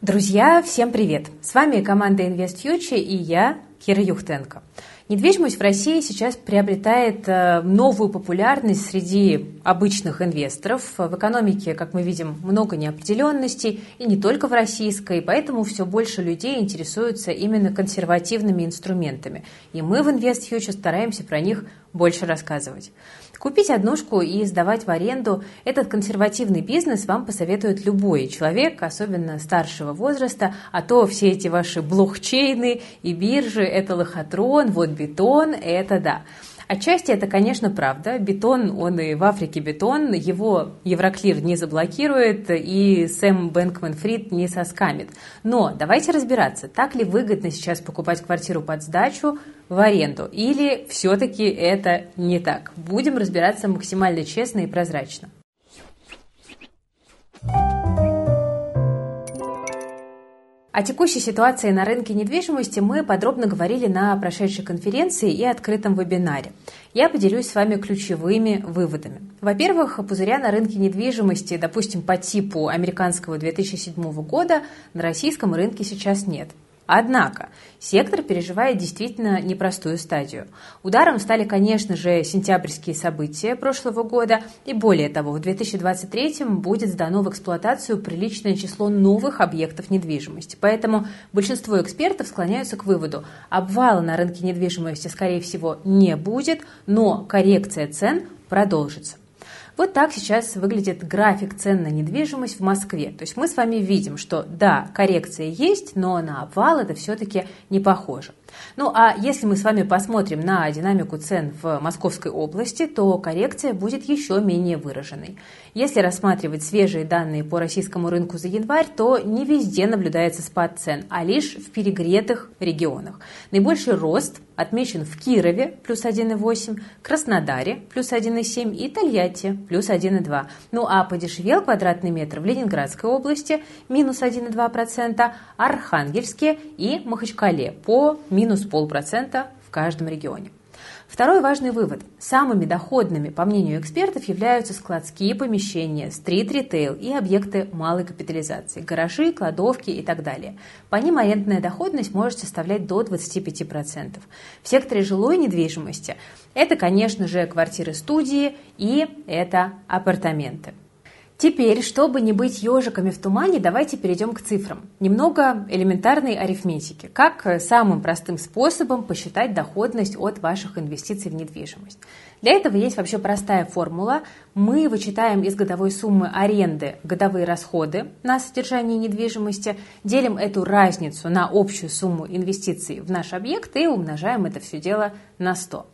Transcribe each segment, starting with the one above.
Друзья, всем привет! С вами команда InvestFuture и я, Кира Юхтенко. Недвижимость в России сейчас приобретает э, новую популярность среди обычных инвесторов. В экономике, как мы видим, много неопределенностей, и не только в российской, поэтому все больше людей интересуются именно консервативными инструментами. И мы в InvestFuture стараемся про них больше рассказывать. Купить однушку и сдавать в аренду – этот консервативный бизнес вам посоветует любой человек, особенно старшего возраста, а то все эти ваши блокчейны и биржи – это лохотрон, вот бетон – это да. Отчасти это, конечно, правда. Бетон, он и в Африке бетон, его Евроклир не заблокирует и Сэм Бэнкман Фрид не соскамит. Но давайте разбираться, так ли выгодно сейчас покупать квартиру под сдачу в аренду или все-таки это не так. Будем разбираться максимально честно и прозрачно. О текущей ситуации на рынке недвижимости мы подробно говорили на прошедшей конференции и открытом вебинаре. Я поделюсь с вами ключевыми выводами. Во-первых, пузыря на рынке недвижимости, допустим, по типу американского 2007 года, на российском рынке сейчас нет. Однако сектор переживает действительно непростую стадию. Ударом стали, конечно же, сентябрьские события прошлого года, и более того, в 2023 будет сдано в эксплуатацию приличное число новых объектов недвижимости. Поэтому большинство экспертов склоняются к выводу, обвала на рынке недвижимости, скорее всего, не будет, но коррекция цен продолжится. Вот так сейчас выглядит график цен на недвижимость в Москве. То есть мы с вами видим, что да, коррекция есть, но на обвал это все-таки не похоже. Ну а если мы с вами посмотрим на динамику цен в Московской области, то коррекция будет еще менее выраженной. Если рассматривать свежие данные по российскому рынку за январь, то не везде наблюдается спад цен, а лишь в перегретых регионах. Наибольший рост отмечен в Кирове плюс 1,8, Краснодаре плюс 1,7 и Тольятти плюс 1,2. Ну а подешевел квадратный метр в Ленинградской области минус 1,2%, Архангельске и Махачкале по минус полпроцента в каждом регионе. Второй важный вывод. Самыми доходными, по мнению экспертов, являются складские помещения, стрит-ритейл и объекты малой капитализации, гаражи, кладовки и так далее. По ним арендная доходность может составлять до 25%. В секторе жилой недвижимости это, конечно же, квартиры-студии и это апартаменты. Теперь, чтобы не быть ежиками в тумане, давайте перейдем к цифрам. Немного элементарной арифметики. Как самым простым способом посчитать доходность от ваших инвестиций в недвижимость? Для этого есть вообще простая формула. Мы вычитаем из годовой суммы аренды годовые расходы на содержание недвижимости, делим эту разницу на общую сумму инвестиций в наш объект и умножаем это все дело на 100.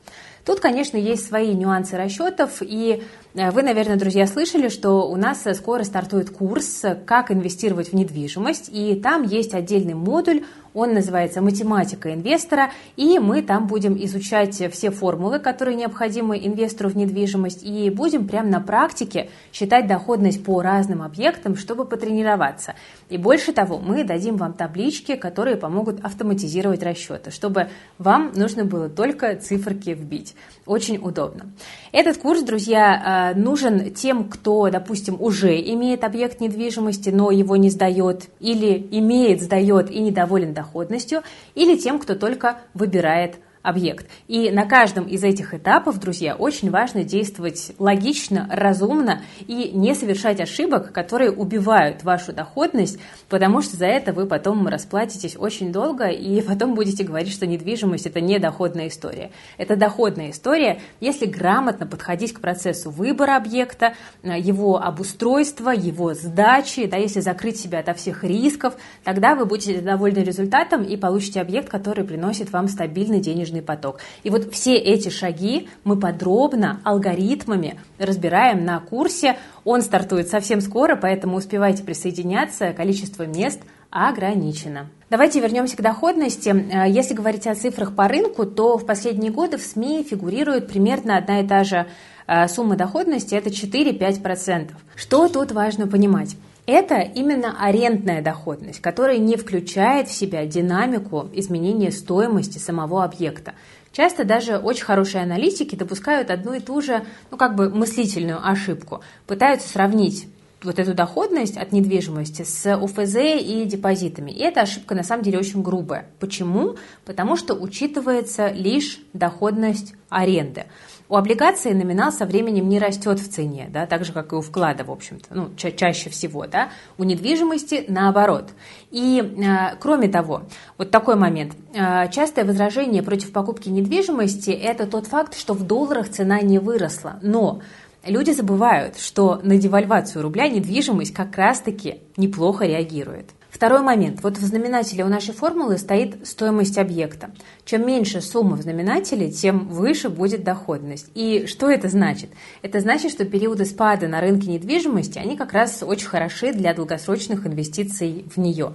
Тут, конечно, есть свои нюансы расчетов, и э, вы, наверное, друзья, слышали, что у нас скоро стартует курс «Как инвестировать в недвижимость», и там есть отдельный модуль он называется «Математика инвестора», и мы там будем изучать все формулы, которые необходимы инвестору в недвижимость, и будем прямо на практике считать доходность по разным объектам, чтобы потренироваться. И больше того, мы дадим вам таблички, которые помогут автоматизировать расчеты, чтобы вам нужно было только циферки вбить. Очень удобно. Этот курс, друзья, э, нужен тем, кто, допустим, уже имеет объект недвижимости, но его не сдает, или имеет, сдает и недоволен доходностью или тем, кто только выбирает объект. И на каждом из этих этапов, друзья, очень важно действовать логично, разумно и не совершать ошибок, которые убивают вашу доходность, потому что за это вы потом расплатитесь очень долго и потом будете говорить, что недвижимость это не доходная история. Это доходная история, если грамотно подходить к процессу выбора объекта, его обустройства, его сдачи, да, если закрыть себя ото всех рисков, тогда вы будете довольны результатом и получите объект, который приносит вам стабильный денежный денежный поток. И вот все эти шаги мы подробно алгоритмами разбираем на курсе. Он стартует совсем скоро, поэтому успевайте присоединяться. Количество мест ограничено. Давайте вернемся к доходности. Э, если говорить о цифрах по рынку, то в последние годы в СМИ фигурирует примерно одна и та же э, сумма доходности, это 4-5%. Что тут важно понимать? Это именно арендная доходность, которая не включает в себя динамику изменения стоимости самого объекта. Часто даже очень хорошие аналитики допускают одну и ту же, ну как бы мыслительную ошибку. Пытаются сравнить вот эту доходность от недвижимости с УФЗ и депозитами. И эта ошибка на самом деле очень грубая. Почему? Потому что учитывается лишь доходность аренды. У облигаций номинал со временем не растет в цене, да, так же, как и у вклада, в общем-то, ну, ча- чаще всего, да, у недвижимости наоборот. И, э, кроме того, вот такой момент. Э, частое возражение против покупки недвижимости – это тот факт, что в долларах цена не выросла, но Люди забывают, что на девальвацию рубля недвижимость как раз-таки неплохо реагирует. Второй момент. Вот в знаменателе у нашей формулы стоит стоимость объекта. Чем меньше сумма в знаменателе, тем выше будет доходность. И что это значит? Это значит, что периоды спада на рынке недвижимости, они как раз очень хороши для долгосрочных инвестиций в нее.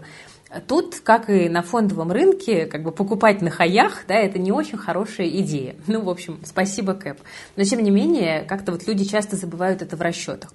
Тут, как и на фондовом рынке, как бы покупать на хаях, да, это не очень хорошая идея. Ну, в общем, спасибо, Кэп. Но, тем не менее, как-то вот люди часто забывают это в расчетах.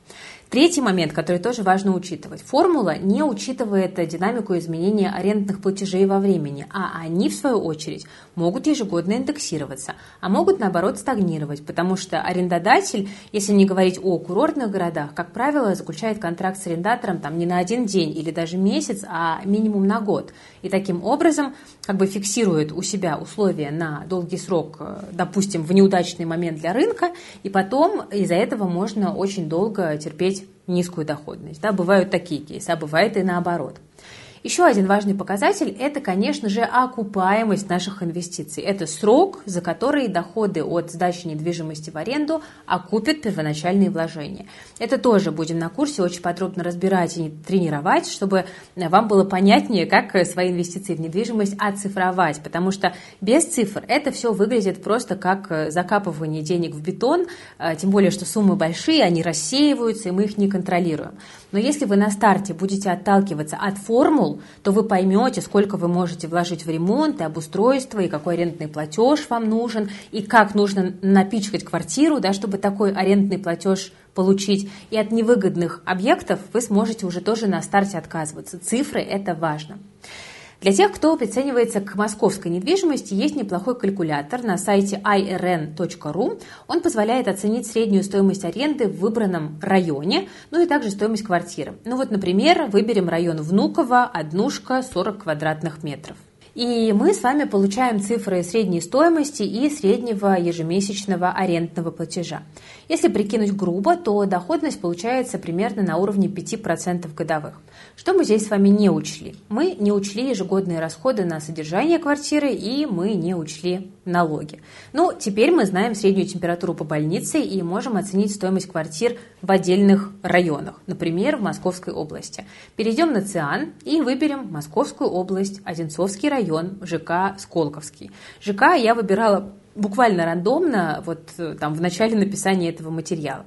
Третий момент, который тоже важно учитывать. Формула не учитывает динамику изменения арендных платежей во времени, а они, в свою очередь, могут ежегодно индексироваться, а могут, наоборот, стагнировать, потому что арендодатель, если не говорить о курортных городах, как правило, заключает контракт с арендатором там, не на один день или даже месяц, а минимум на год. И таким образом как бы фиксирует у себя условия на долгий срок, э, допустим, в неудачный момент для рынка, и потом из-за этого можно очень долго терпеть низкую доходность. Да, бывают такие кейсы, а бывает и наоборот. Еще один важный показатель – это, конечно же, окупаемость наших инвестиций. Это срок, за который доходы от сдачи недвижимости в аренду окупят первоначальные вложения. Это тоже будем на курсе очень подробно разбирать и тренировать, чтобы вам было понятнее, как свои инвестиции в недвижимость оцифровать, потому что без цифр это все выглядит просто как закапывание денег в бетон, а, тем более, что суммы большие, они рассеиваются, и мы их не контролируем. Но если вы на старте будете отталкиваться от формул, то вы поймете, сколько вы можете вложить в ремонт и обустройство, и какой арендный платеж вам нужен, и как нужно напичкать квартиру, да, чтобы такой арендный платеж получить. И от невыгодных объектов вы сможете уже тоже на старте отказываться. Цифры – это важно. Для тех, кто приценивается к московской недвижимости, есть неплохой калькулятор на сайте irn.ru. Он позволяет оценить среднюю стоимость аренды в выбранном районе, ну и также стоимость квартиры. Ну вот, например, выберем район Внуково, однушка, 40 квадратных метров. И мы с вами получаем цифры средней стоимости и среднего ежемесячного арендного платежа. Если прикинуть грубо, то доходность получается примерно на уровне 5% годовых. Что мы здесь с вами не учли? Мы не учли ежегодные расходы на содержание квартиры и мы не учли налоги. Ну, теперь мы знаем среднюю температуру по больнице и можем оценить стоимость квартир в отдельных районах, например, в Московской области. Перейдем на ЦИАН и выберем Московскую область, Одинцовский район, ЖК Сколковский. ЖК я выбирала буквально рандомно, вот э, там в начале написания этого материала.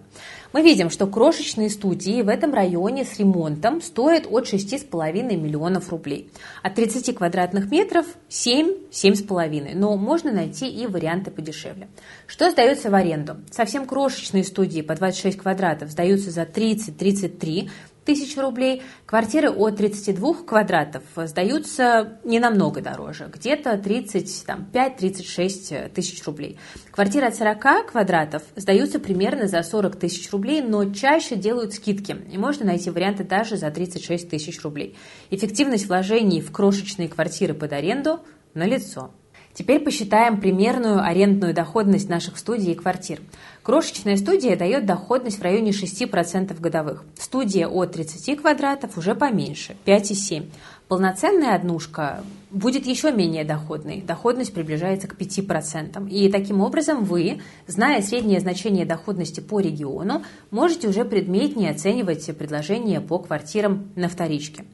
Мы видим, что крошечные студии в этом районе с ремонтом стоят от 6,5 миллионов рублей. От 30 квадратных метров 7-7,5. Но можно найти и варианты подешевле. Что сдается в аренду? Совсем крошечные студии по 26 квадратов сдаются за 30-33 тысяч рублей. Квартиры от 32 квадратов сдаются не намного дороже, где-то 35-36 тысяч рублей. Квартиры от 40 квадратов сдаются примерно за 40 тысяч рублей, но чаще делают скидки, и можно найти варианты даже за 36 тысяч рублей. Эффективность вложений в крошечные квартиры под аренду налицо. Теперь посчитаем примерную арендную доходность наших студий и квартир. Крошечная студия дает доходность в районе 6% годовых. Студия от 30 квадратов уже поменьше, 5,7%. Полноценная однушка будет еще менее доходной. Доходность приближается к 5%. И таким образом вы, зная среднее значение доходности по региону, можете уже предметнее оценивать предложения по квартирам на вторичке.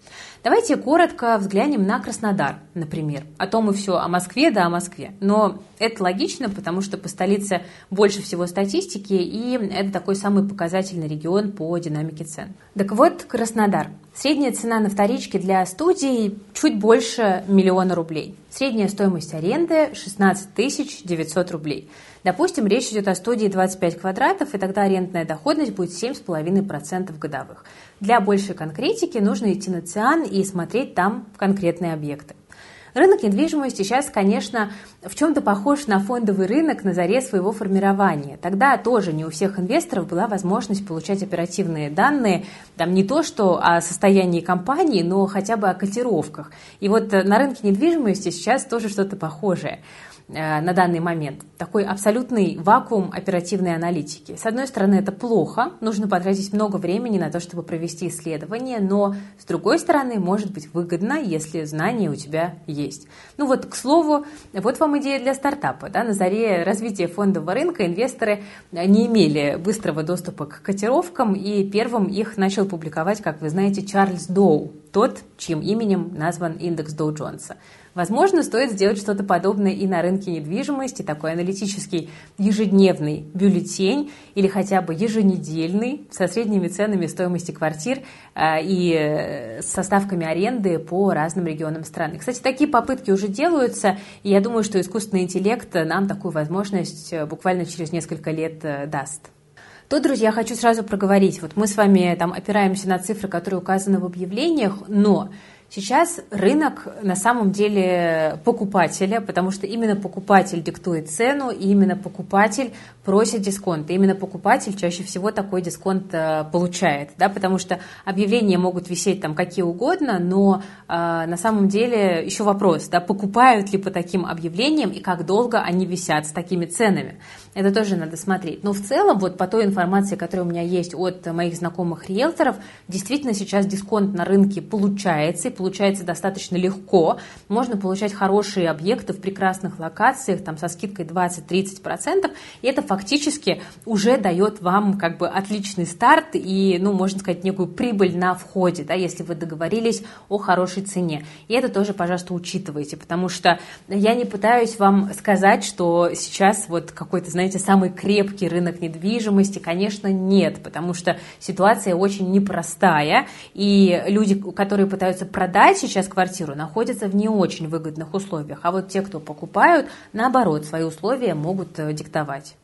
Давайте коротко взглянем на Краснодар, например. А то мы все о Москве, да о Москве. Но это логично, потому что по столице больше всего статистики, и это такой самый показательный регион по динамике цен. Так вот, Краснодар. Средняя цена на вторичке для студий чуть больше миллиона рублей. Средняя стоимость аренды 16 900 рублей. Допустим, речь идет о студии 25 квадратов, и тогда арендная доходность будет 7,5% годовых. Для большей конкретики нужно идти на ЦИАН и смотреть там конкретные объекты. Рынок недвижимости сейчас, конечно, в чем-то похож на фондовый рынок на заре своего формирования. Тогда тоже не у всех инвесторов была возможность получать оперативные данные, там не то что о состоянии компании, но хотя бы о котировках. И вот на рынке недвижимости сейчас тоже что-то похожее. Э, на данный момент. Такой абсолютный вакуум оперативной аналитики. С одной стороны, это плохо, нужно потратить много времени на то, чтобы провести исследование, но с другой стороны, может быть выгодно, если знания у тебя есть. Ну вот, к слову, вот вам идея для стартапа. Да? На заре развития фондового рынка инвесторы не имели быстрого доступа к котировкам, и первым их начал публиковать, как вы знаете, Чарльз Доу, тот, чьим именем назван индекс Доу Джонса. Возможно, стоит сделать что-то подобное и на рынке недвижимости, такой аналитический ежедневный бюллетень или хотя бы еженедельный со средними ценами стоимости квартир э, и э, со ставками аренды по разным регионам страны. Кстати, такие попытки уже делаются, и я думаю, что искусственный интеллект нам такую возможность э, буквально через несколько лет даст. Тут, друзья, хочу сразу проговорить. Вот мы с вами там опираемся на цифры, которые указаны в объявлениях, но Сейчас рынок на самом деле покупателя, потому что именно покупатель диктует цену, и именно покупатель просит дисконт. И именно покупатель чаще всего такой дисконт э, получает, да, потому что объявления могут висеть там какие угодно, но э, на самом деле еще вопрос, да, покупают ли по таким объявлениям и как долго они висят с такими ценами. Это тоже надо смотреть. Но в целом, вот по той информации, которая у меня есть от моих знакомых риэлторов, действительно сейчас дисконт на рынке получается, и получается достаточно легко. Можно получать хорошие объекты в прекрасных локациях, там со скидкой 20-30%, и это фактически уже дает вам как бы отличный старт и, ну, можно сказать, некую прибыль на входе, да, если вы договорились о хорошей цене. И это тоже, пожалуйста, учитывайте, потому что я не пытаюсь вам сказать, что сейчас вот какой-то, знаете, самый крепкий рынок недвижимости, конечно, нет, потому что ситуация очень непростая, и люди, которые пытаются продать сейчас квартиру, находятся в не очень выгодных условиях, а вот те, кто покупают, наоборот, свои условия могут э, диктовать.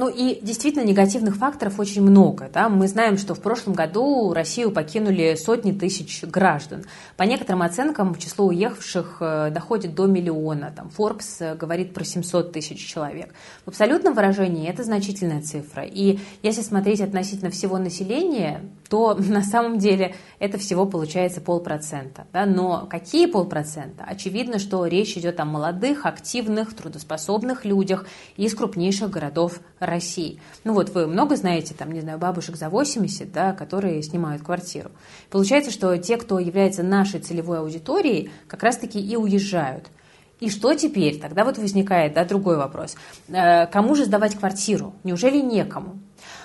Ну и действительно негативных факторов очень много. Да? Мы знаем, что в прошлом году Россию покинули сотни тысяч граждан. По некоторым оценкам число уехавших э, доходит до миллиона. Там Forbes э, говорит про 700 тысяч человек. В абсолютном выражении это значительная цифра. И если смотреть относительно всего населения, то на самом деле это всего получается полпроцента. Да? Но какие полпроцента? Очевидно, что речь идет о молодых, активных, трудоспособных людях из крупнейших городов. Ну вот вы много знаете, там, не знаю, бабушек за 80, да, которые снимают квартиру. Получается, что те, кто является нашей целевой аудиторией, как раз-таки и уезжают. И что теперь? Тогда вот возникает да, другой вопрос. Э, кому же сдавать квартиру? Неужели некому?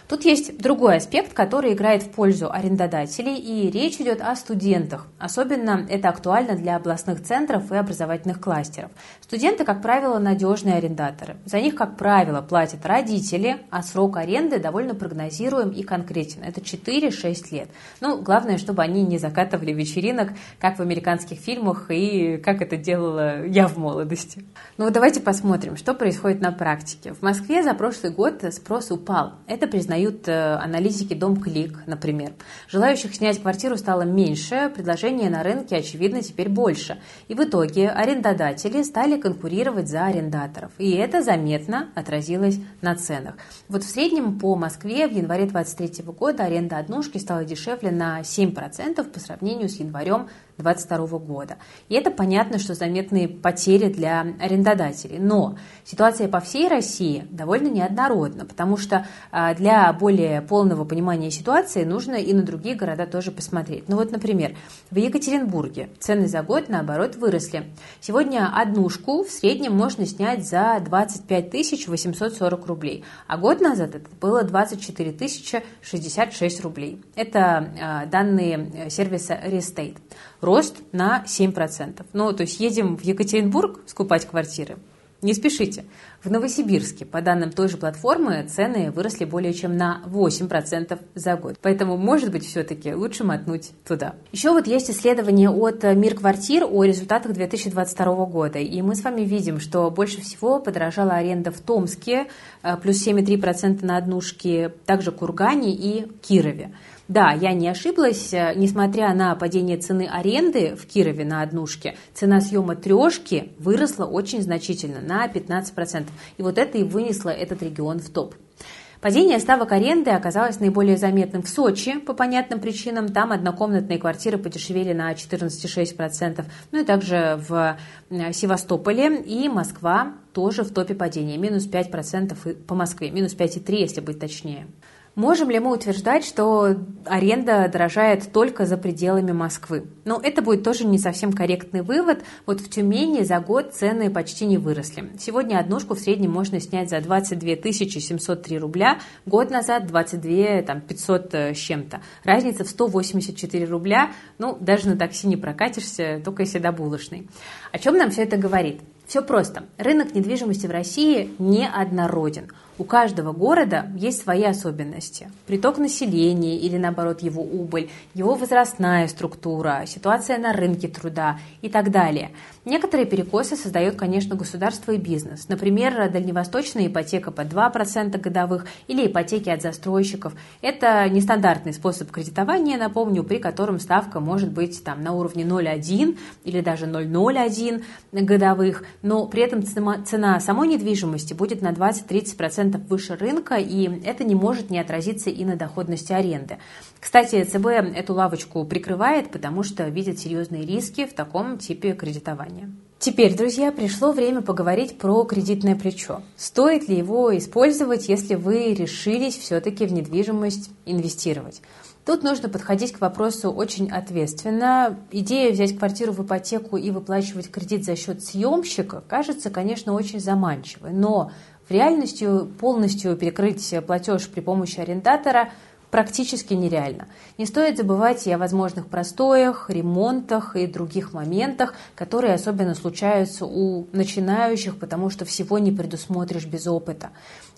Тут есть другой аспект, который играет в пользу арендодателей, и речь идет о студентах. Особенно это актуально для областных центров и образовательных кластеров. Студенты, как правило, надежные арендаторы. За них, как правило, платят родители, а срок аренды довольно прогнозируем и конкретен. Это 4-6 лет. Ну, главное, чтобы они не закатывали вечеринок, как в американских фильмах и как это делала я в молодости. Ну, давайте посмотрим, что происходит на практике. В Москве за прошлый год спрос упал. Это признается признают э, аналитики Дом Клик, например. Желающих снять квартиру стало меньше, предложения на рынке, очевидно, теперь больше. И в итоге арендодатели стали конкурировать за арендаторов. И это заметно отразилось на ценах. Вот в среднем по Москве в январе 2023 года аренда однушки стала дешевле на 7% по сравнению с январем 2022 года. И это понятно, что заметные потери для арендодателей. Но ситуация по всей России довольно неоднородна, потому что а, для более полного понимания ситуации нужно и на другие города тоже посмотреть. Ну вот, например, в Екатеринбурге цены за год, наоборот, выросли. Сегодня однушку в среднем можно снять за 25 840 рублей, а год назад это было 24 066 рублей. Это а, данные э, сервиса Restate рост на 7%. Ну, то есть едем в Екатеринбург скупать квартиры, не спешите. В Новосибирске, по данным той же платформы, цены выросли более чем на 8% за год. Поэтому, может быть, все-таки лучше мотнуть туда. Еще вот есть исследование от Мир квартир о результатах 2022 года. И мы с вами видим, что больше всего подорожала аренда в Томске, э, плюс 7,3% на однушке, также Кургане и Кирове. Да, я не ошиблась, несмотря на падение цены аренды в Кирове на однушке, цена съема трешки выросла очень значительно, на 15%. И вот это и вынесло этот регион в топ. Падение ставок аренды оказалось наиболее заметным в Сочи по понятным причинам. Там однокомнатные квартиры подешевели на 14,6%. Ну и также в э, Севастополе и Москва тоже в топе падения. Минус 5% по Москве, минус 5,3, если быть точнее. Можем ли мы утверждать, что аренда дорожает только за пределами Москвы? Но это будет тоже не совсем корректный вывод. Вот в Тюмени за год цены почти не выросли. Сегодня однушку в среднем можно снять за 22 703 рубля, год назад 22 там, 500 э, с чем-то. Разница в 184 рубля, ну, даже на такси не прокатишься, только если до булочной. О чем нам все это говорит? Все просто. Рынок недвижимости в России неоднороден. У каждого города есть свои особенности. Приток населения или, наоборот, его убыль, его возрастная структура, ситуация на рынке труда и так далее. Некоторые перекосы создает, конечно, государство и бизнес. Например, дальневосточная ипотека по 2% годовых или ипотеки от застройщиков. Это нестандартный способ кредитования, напомню, при котором ставка может быть там, на уровне 0,1 или даже 0,01 годовых, но при этом цена самой недвижимости будет на 20-30% 10% выше рынка, и это не может не отразиться и на доходности аренды. Кстати, ЦБ эту лавочку прикрывает, потому что видит серьезные риски в таком типе кредитования. Теперь, друзья, пришло время поговорить про кредитное плечо. Стоит ли его использовать, если вы решились все-таки в недвижимость инвестировать? Тут нужно подходить к вопросу очень ответственно. Идея взять квартиру в ипотеку и выплачивать кредит за счет съемщика кажется, конечно, очень заманчивой. Но в реальности полностью перекрыть платеж при помощи арендатора практически нереально. Не стоит забывать и о возможных простоях, ремонтах и других моментах, которые особенно случаются у начинающих, потому что всего не предусмотришь без опыта.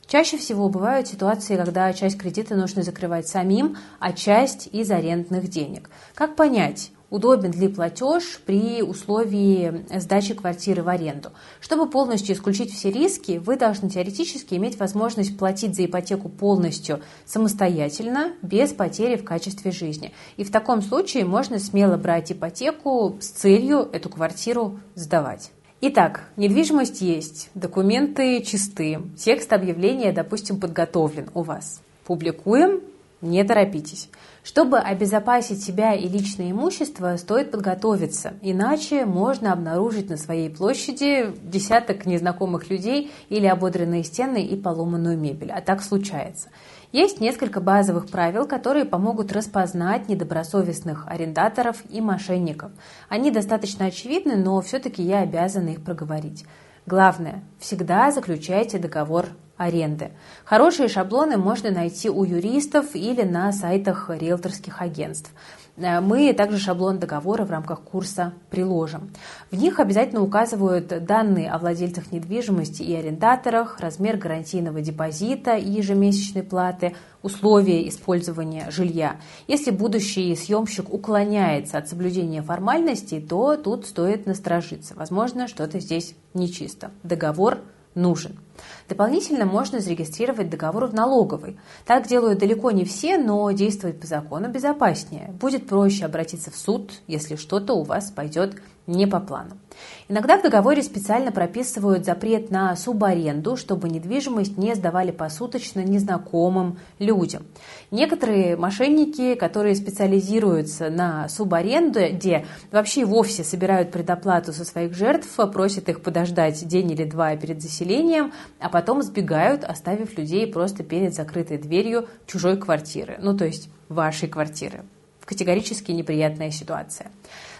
Чаще всего бывают ситуации, когда часть кредита нужно закрывать самим, а часть из арендных денег. Как понять, удобен ли платеж при условии сдачи квартиры в аренду. Чтобы полностью исключить все риски, вы должны теоретически иметь возможность платить за ипотеку полностью самостоятельно, без потери в качестве жизни. И в таком случае можно смело брать ипотеку с целью эту квартиру сдавать. Итак, недвижимость есть, документы чисты, текст объявления, допустим, подготовлен у вас. Публикуем, не торопитесь. Чтобы обезопасить себя и личное имущество, стоит подготовиться, иначе можно обнаружить на своей площади десяток незнакомых людей или ободренные стены и поломанную мебель, а так случается. Есть несколько базовых правил, которые помогут распознать недобросовестных арендаторов и мошенников. Они достаточно очевидны, но все-таки я обязана их проговорить. Главное, всегда заключайте договор аренды. Хорошие шаблоны можно найти у юристов или на сайтах риэлторских агентств. Э, мы также шаблон договора в рамках курса приложим. В них обязательно указывают данные о владельцах недвижимости и арендаторах, размер гарантийного депозита и ежемесячной платы, условия использования жилья. Если будущий съемщик уклоняется от соблюдения формальностей, то тут стоит насторожиться. Возможно, что-то здесь нечисто. Договор нужен. Дополнительно можно зарегистрировать договор в налоговой. Так делают далеко не все, но действовать по закону безопаснее. Будет проще обратиться в суд, если что-то у вас пойдет не по плану. Иногда в договоре специально прописывают запрет на субаренду, чтобы недвижимость не сдавали посуточно незнакомым людям. Некоторые мошенники, которые специализируются на субаренде, вообще вовсе собирают предоплату со своих жертв, просят их подождать день или два перед заселением, а потом сбегают, оставив людей просто перед закрытой дверью чужой квартиры, ну то есть вашей квартиры. Категорически неприятная ситуация.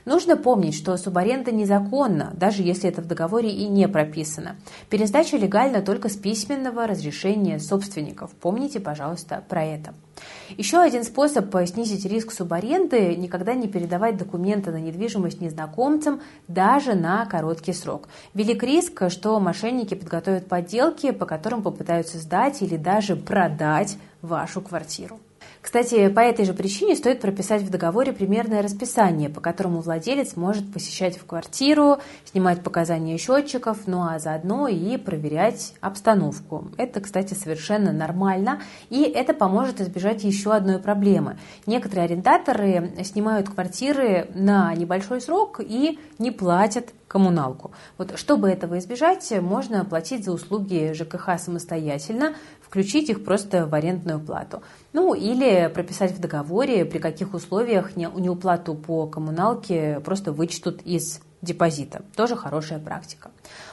Нужно помнить, что субаренда незаконна, даже если это в договоре и не прописано. Пересдача легальна только с письменного разрешения собственников. Помните, пожалуйста, про это. Еще один способ снизить риск субаренды – никогда не передавать документы на недвижимость незнакомцам даже на короткий срок. Велик риск, что мошенники подготовят подделки, по которым попытаются сдать или даже продать вашу квартиру. Кстати, по этой же причине стоит прописать в договоре примерное расписание, по которому владелец может посещать в квартиру, снимать показания счетчиков, ну а заодно и проверять обстановку. Это, кстати, совершенно нормально, и это поможет избежать еще одной проблемы. Некоторые арендаторы снимают квартиры на небольшой срок и не платят коммуналку. Вот, чтобы этого избежать, можно платить за услуги ЖКХ самостоятельно, включить их просто в арендную плату. Ну или прописать в договоре, при каких условиях неуплату по коммуналке просто вычтут из депозита. Тоже хорошая практика.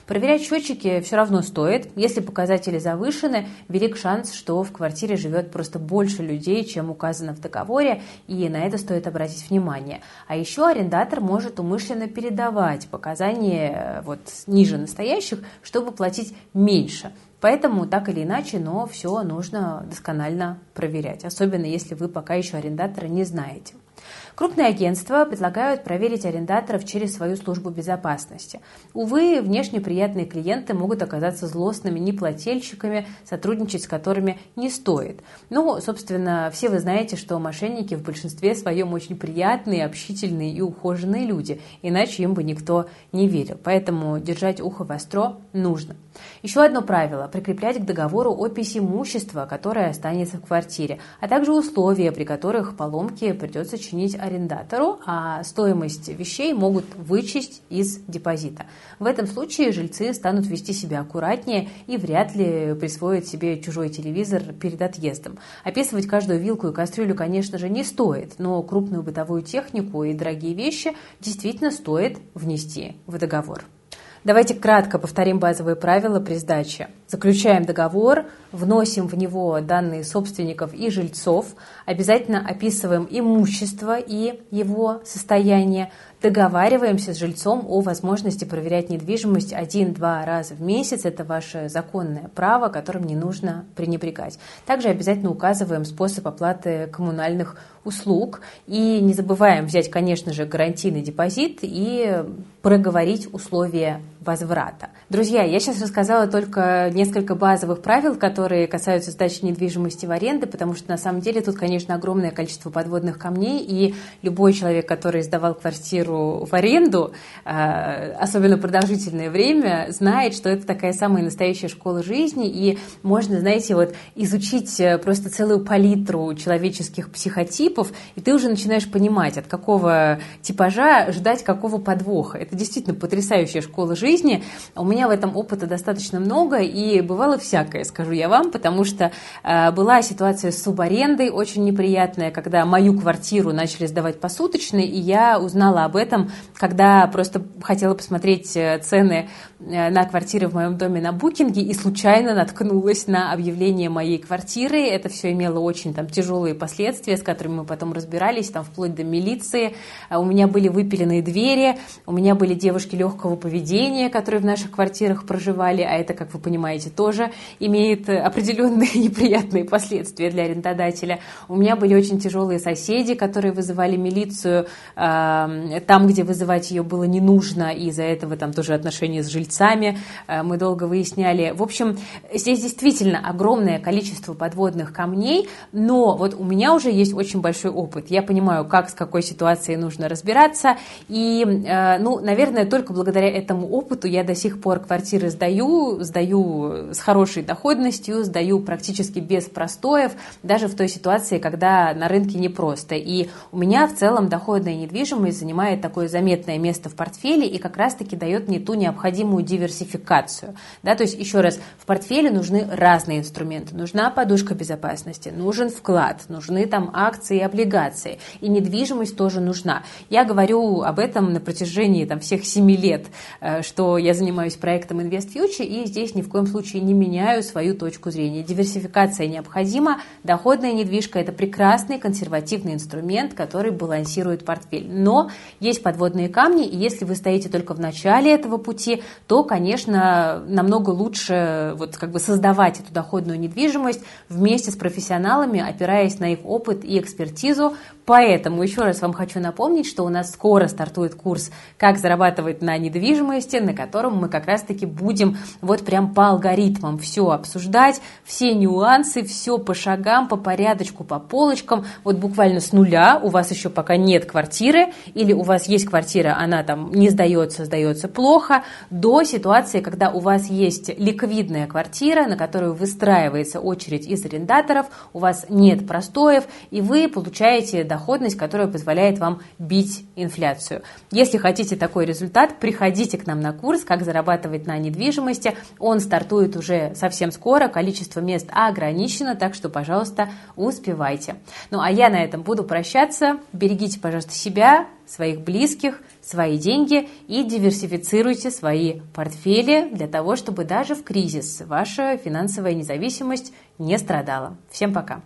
Проверять счетчики все равно стоит. Если показатели завышены, велик шанс, что в квартире живет просто больше людей, чем указано в договоре, и на это стоит обратить внимание. А еще арендатор может умышленно передавать показания э, вот ниже настоящих, чтобы платить меньше. Поэтому так или иначе, но все нужно досконально проверять, особенно если вы пока еще арендатора не знаете. Крупные агентства предлагают проверить арендаторов через свою службу безопасности. Увы, внешне приятные клиенты могут оказаться злостными неплательщиками, сотрудничать с которыми не стоит. Ну, собственно, все вы знаете, что мошенники в большинстве своем очень приятные, общительные и ухоженные люди, иначе им бы никто не верил. Поэтому держать ухо востро нужно. Еще одно правило – прикреплять к договору опись имущества, которое останется в квартире, а также условия, при которых поломки придется чинить арендатору, а стоимость вещей могут вычесть из депозита. В этом случае жильцы станут вести себя аккуратнее и вряд ли присвоят себе чужой телевизор перед отъездом. Описывать каждую вилку и кастрюлю, конечно же, не стоит, но крупную бытовую технику и дорогие вещи действительно стоит внести в договор. Давайте кратко повторим базовые правила при сдаче. Заключаем договор, вносим в него данные собственников и жильцов, обязательно описываем имущество и его состояние, договариваемся с жильцом о возможности проверять недвижимость один-два раза в месяц. Это ваше законное право, которым не нужно пренебрегать. Также обязательно указываем способ оплаты коммунальных услуг. И не забываем взять, конечно же, гарантийный депозит и проговорить условия возврата. Друзья, я сейчас рассказала только несколько базовых правил, которые касаются сдачи недвижимости в аренду, потому что на самом деле тут, конечно, огромное количество подводных камней, и любой человек, который сдавал квартиру в аренду, э, особенно продолжительное время, знает, что это такая самая настоящая школа жизни, и можно, знаете, вот изучить э, просто целую палитру человеческих психотипов, и ты уже начинаешь понимать, от какого типажа ждать какого подвоха. Это действительно потрясающая школа жизни. У меня в этом опыта достаточно много, и бывало всякое, скажу я вам, потому что э, была ситуация с субарендой очень неприятная, когда мою квартиру начали сдавать посуточно, и я узнала об этом, когда просто хотела посмотреть э, цены э, на квартиры в моем доме на букинге и случайно наткнулась на объявление моей квартиры. Это все имело очень там тяжелые последствия, с которыми мы потом разбирались, там вплоть до милиции. Э, у меня были выпиленные двери, у меня были девушки легкого поведения, которые в наших квартирах проживали, а это, как вы понимаете, тоже имеет определенные неприятные последствия для арендодателя. У меня были очень тяжелые соседи, которые вызывали милицию э, там, где вызывать ее было не нужно, и из-за этого там тоже отношения с жильцами э, мы долго выясняли. В общем, здесь действительно огромное количество подводных камней, но вот у меня уже есть очень большой опыт. Я понимаю, как с какой ситуацией нужно разбираться, и, э, ну, наверное, только благодаря этому опыту я до сих пор квартиры сдаю, сдаю с хорошей доходностью, сдаю практически без простоев, даже в той ситуации, когда на рынке непросто. И у меня в целом доходная недвижимость занимает такое заметное место в портфеле и как раз-таки дает мне ту необходимую диверсификацию. Да, то есть, еще раз, в портфеле нужны разные инструменты. Нужна подушка безопасности, нужен вклад, нужны там акции и облигации. И недвижимость тоже нужна. Я говорю об этом на протяжении там, всех семи лет, э, что я занимаюсь проектом Invest Future, и здесь ни в коем случае не меняю свою точку зрения. Диверсификация необходима, доходная недвижка – это прекрасный консервативный инструмент, который балансирует портфель. Но есть подводные камни, и если вы стоите только в начале этого пути, то, конечно, намного лучше вот как бы создавать эту доходную недвижимость вместе с профессионалами, опираясь на их опыт и экспертизу. Поэтому еще раз вам хочу напомнить, что у нас скоро стартует курс «Как зарабатывать на недвижимости», на котором мы как раз-таки будем вот прям по алгоритмам все обсуждать, все нюансы, все по шагам, по порядочку, по полочкам, вот буквально с нуля, у вас еще пока нет квартиры, или у вас есть квартира, она там не сдается, сдается плохо, до ситуации, когда у вас есть ликвидная квартира, на которую выстраивается очередь из арендаторов, у вас нет простоев, и вы получаете доходность, которая позволяет вам бить инфляцию. Если хотите такой результат, приходите к нам на курс «Как зарабатывать на недвижимости». Он стартует уже совсем скоро, количество мест ограничено, так что, пожалуйста, успевайте. Ну а я на этом буду прощаться. Берегите, пожалуйста, себя, своих близких, свои деньги и диверсифицируйте свои портфели для того, чтобы даже в кризис ваша финансовая независимость не страдала. Всем пока!